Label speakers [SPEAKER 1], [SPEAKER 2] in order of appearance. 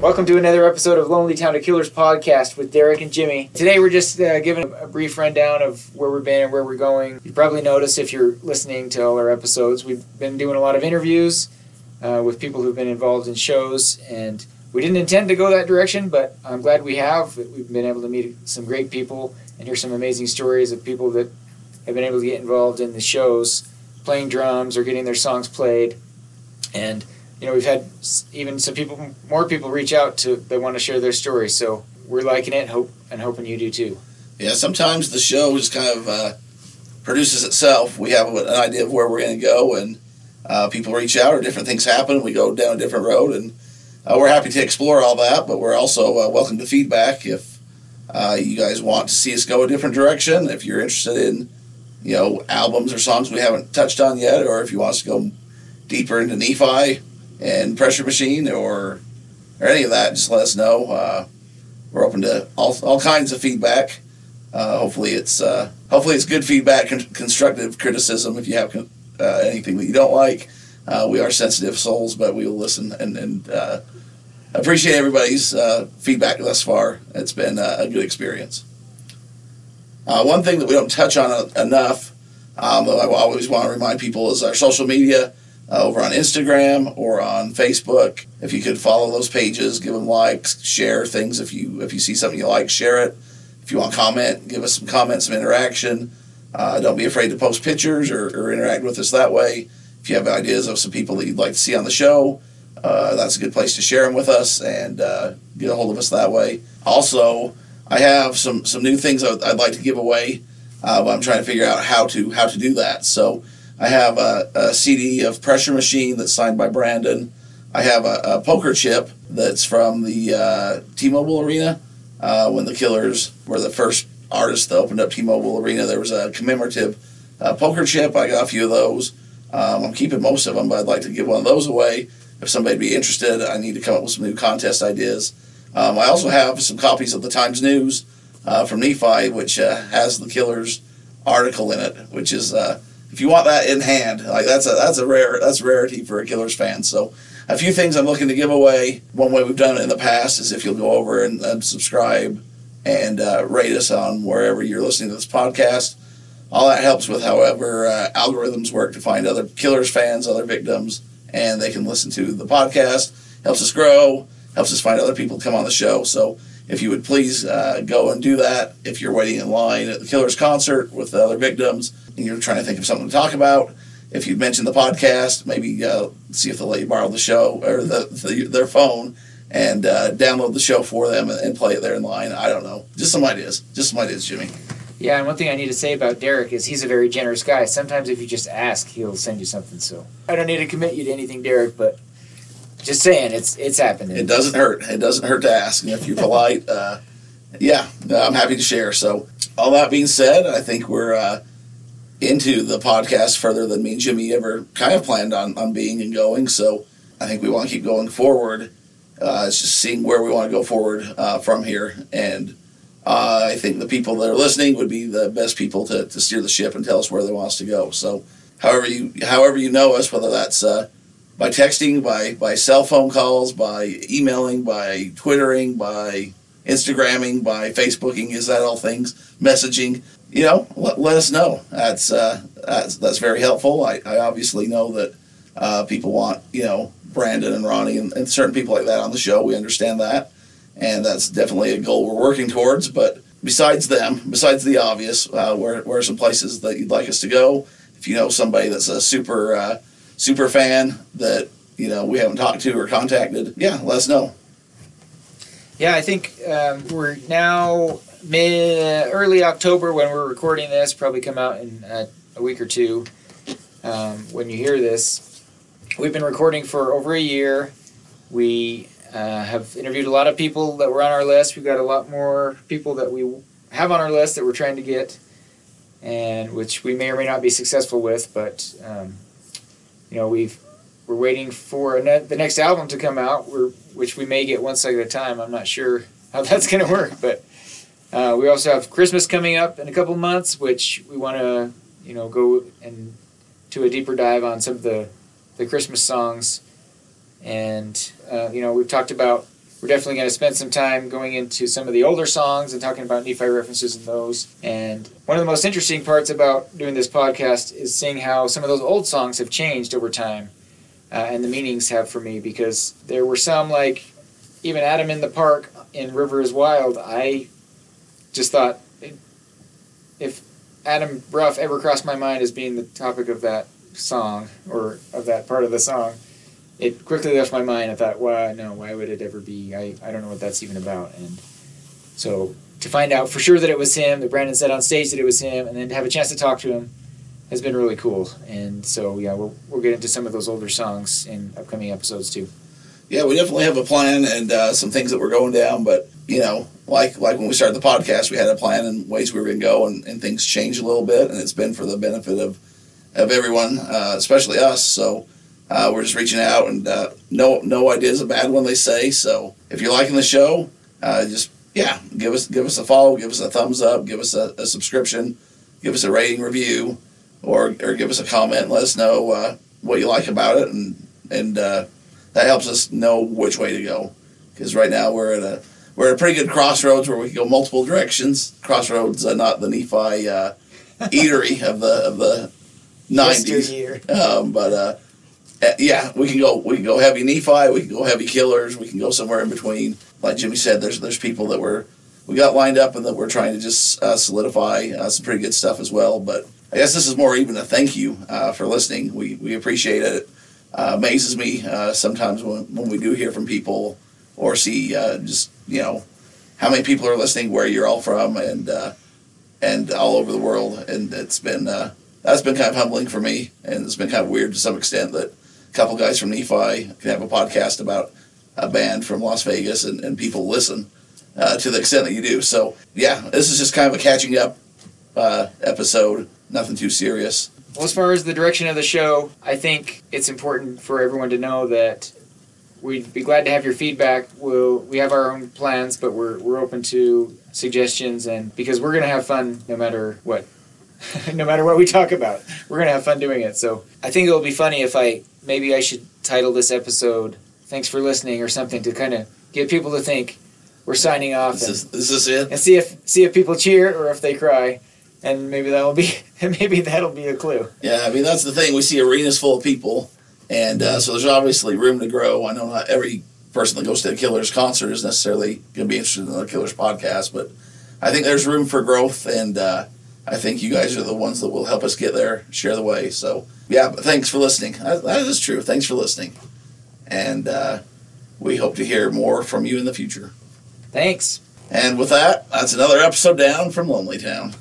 [SPEAKER 1] Welcome to another episode of Lonely Town of Killers podcast with Derek and Jimmy. Today we're just uh, giving a brief rundown of where we've been and where we're going. You probably noticed if you're listening to all our episodes, we've been doing a lot of interviews uh, with people who've been involved in shows, and we didn't intend to go that direction, but I'm glad we have. We've been able to meet some great people and hear some amazing stories of people that have been able to get involved in the shows, playing drums or getting their songs played, and you know, we've had even some people, more people reach out to they want to share their story. So we're liking it, hope and hoping you do too.
[SPEAKER 2] Yeah, sometimes the show just kind of uh, produces itself. We have an idea of where we're going to go, and uh, people reach out, or different things happen. And we go down a different road, and uh, we're happy to explore all that. But we're also uh, welcome to feedback if uh, you guys want to see us go a different direction. If you're interested in, you know, albums or songs we haven't touched on yet, or if you want us to go deeper into Nephi and pressure machine or or any of that, just let us know. Uh, we're open to all, all kinds of feedback. Uh, hopefully, it's uh, hopefully it's good feedback, con- constructive criticism. If you have con- uh, anything that you don't like, uh, we are sensitive souls, but we will listen and, and uh, appreciate everybody's feedback thus far. It's been a good experience. one thing that we don't touch on enough, um, I always want to remind people, is our social media uh, over on Instagram or on Facebook. If you could follow those pages, give them likes, share things. If you if you see something you like, share it. If you want comment, give us some comments, some interaction. Uh, don't be afraid to post pictures or, or, interact with us that way. If you have ideas of some people that you'd like to see on the show, uh, that's a good place to share them with us and uh, get a hold of us that way. Also, I have some some new things I'd, like to give away. Uh, I'm trying to figure out how to how to do that. So I have a, a, CD of Pressure Machine that's signed by Brandon. I have a, a poker chip that's from the uh, T-Mobile Arena uh, when the Killers were the first artists that opened up T-Mobile Arena. There was a commemorative uh, poker chip. I got a few of those. Um, I'm keeping most of them, but I'd like to give one of those away. If somebody'd be interested, I need to come up with some new contest ideas. Um, I also have some copies of the Times News uh, from Nephi, which uh, has the Killers article in it, which is uh, if you want that in hand, like that's a that's a rare that's rarity for a Killers fan. So a few things I'm looking to give away. One way we've done it in the past is if you'll go over and, and subscribe and uh, rate us on wherever you're listening to this podcast. All that helps with however uh, algorithms work to find other Killers fans, other victims, and they can listen to the podcast. Helps us grow. Helps us find other people to come on the show. So if you would please uh, go and do that if you're waiting in line at the Killers concert with the other victims and you're trying to think of something to talk about. If you mention the podcast, maybe uh, see if they'll let you borrow the show or the, the their phone and uh, download the show for them and, play it there in line. I don't know. Just some ideas. Just some ideas, Jimmy.
[SPEAKER 1] Yeah, and one thing I need to say about Derek is he's a very generous guy. Sometimes if you just ask, he'll send you something. So I don't need to commit you to anything, Derek, but just saying, it's it's happening.
[SPEAKER 2] It doesn't hurt. It doesn't hurt to ask. And if you're polite, uh, yeah, I'm happy to share. So all that being said, I think we're uh, into the podcast further than me and Jimmy ever kind of planned on, on being and going. So I think we want to keep going forward. Uh, it's just seeing where we want to go forward uh, from here. And uh, I think the people that are listening would be the best people to, to steer the ship and tell us where they want us to go. So however you however you know us, whether that's uh, by texting, by by cell phone calls, by emailing, by twittering, by Instagramming, by Facebooking, is that all things? Messaging you know, let, let us know. That's, uh, that's that's very helpful. I, I obviously know that uh, people want you know Brandon and Ronnie and, and, certain people like that on the show. We understand that, and that's definitely a goal we're working towards. But besides them, besides the obvious, uh, where where are some places that you'd like us to go? If you know somebody that's a super uh, super fan that you know we haven't talked to or contacted, yeah, let us know.
[SPEAKER 1] Yeah, I think um, we're now mid early October when we're recording this. Probably come out in uh, a week or two. Um, when you hear this, we've been recording for over a year. We uh, have interviewed a lot of people that were on our list. We've got a lot more people that we have on our list that we're trying to get, and which we may or may not be successful with. But um, you know, we've we're waiting for ne- the next album to come out, which we may get one song at a time. I'm not sure how that's going to work, but uh, we also have Christmas coming up in a couple months, which we want to, you know, go and to a deeper dive on some of the the Christmas songs, and uh, you know, we've talked about we're definitely going to spend some time going into some of the older songs and talking about Nephi references in those. And one of the most interesting parts about doing this podcast is seeing how some of those old songs have changed over time uh, and the meanings have for me because there were some like even Adam in the Park in River is Wild. I just thought if Adam Ruff ever crossed my mind as being the topic of that song or of that part of the song, it quickly left my mind. I thought, well, no, why would it ever be? I, I don't know what that's even about. And so to find out for sure that it was him, that Brandon said on stage that it was him, and then to have a chance to talk to him has been really cool. And so, yeah, we'll, we'll get into some of those older songs in upcoming episodes too.
[SPEAKER 2] Yeah, we definitely have a plan and uh, some things that we're going down, but you know, like like when we started the podcast, we had a plan and ways we were going to go, and, and things changed a little bit, and it's been for the benefit of of everyone, uh, especially us. So uh, we're just reaching out, and uh, no no idea is a bad one, they say. So if you're liking the show, uh, just yeah, give us give us a follow, give us a thumbs up, give us a, a subscription, give us a rating review, or or give us a comment. Let us know uh, what you like about it, and and uh, that helps us know which way to go. Because right now we're at a we're at a pretty good crossroads where we can go multiple directions. Crossroads, uh, not the Nephi uh, eatery of the of the nineties, um, but uh, yeah, we can go we can go heavy Nephi, we can go heavy killers, we can go somewhere in between. Like Jimmy said, there's there's people that we're we got lined up and that we're trying to just uh, solidify uh, some pretty good stuff as well. But I guess this is more even a thank you uh, for listening. We we appreciate it. Uh, amazes me uh, sometimes when, when we do hear from people or see just you know how many people are listening, where you're all from, and and all over the world. And it's been that's been kind of humbling for me, and it's been kind of weird to some extent that couple guys from Nephi can have a podcast about a band from Las Vegas, and, and people listen uh, to the extent that you do. So yeah, this is just kind of a catching up episode. Nothing too serious.
[SPEAKER 1] Well, as far as the direction of the show, I think it's important for everyone to know that we'd be glad to have your feedback. We'll we have our own plans, but we're we're open to suggestions, and because we're gonna have fun no matter what, no matter what we talk about, we're gonna have fun doing it. So I think it'll be funny if I maybe I should title this episode "Thanks for listening" or something to kind of get people to think we're signing off.
[SPEAKER 2] This is, this is it.
[SPEAKER 1] And see if see if people cheer or if they cry and maybe that'll be maybe that'll be a clue.
[SPEAKER 2] Yeah, I mean that's the thing. We see arenas full of people, and uh, so there's obviously room to grow. I know not every person that goes to a Killers concert is necessarily going to be interested in the Killers podcast, but I think there's room for growth, and uh, I think you guys are the ones that will help us get there, share the way. So yeah, but thanks for listening. that, that is true. Thanks for listening, and uh, we hope to hear more from you in the future.
[SPEAKER 1] Thanks.
[SPEAKER 2] And with that, that's another episode down from Lonely Town.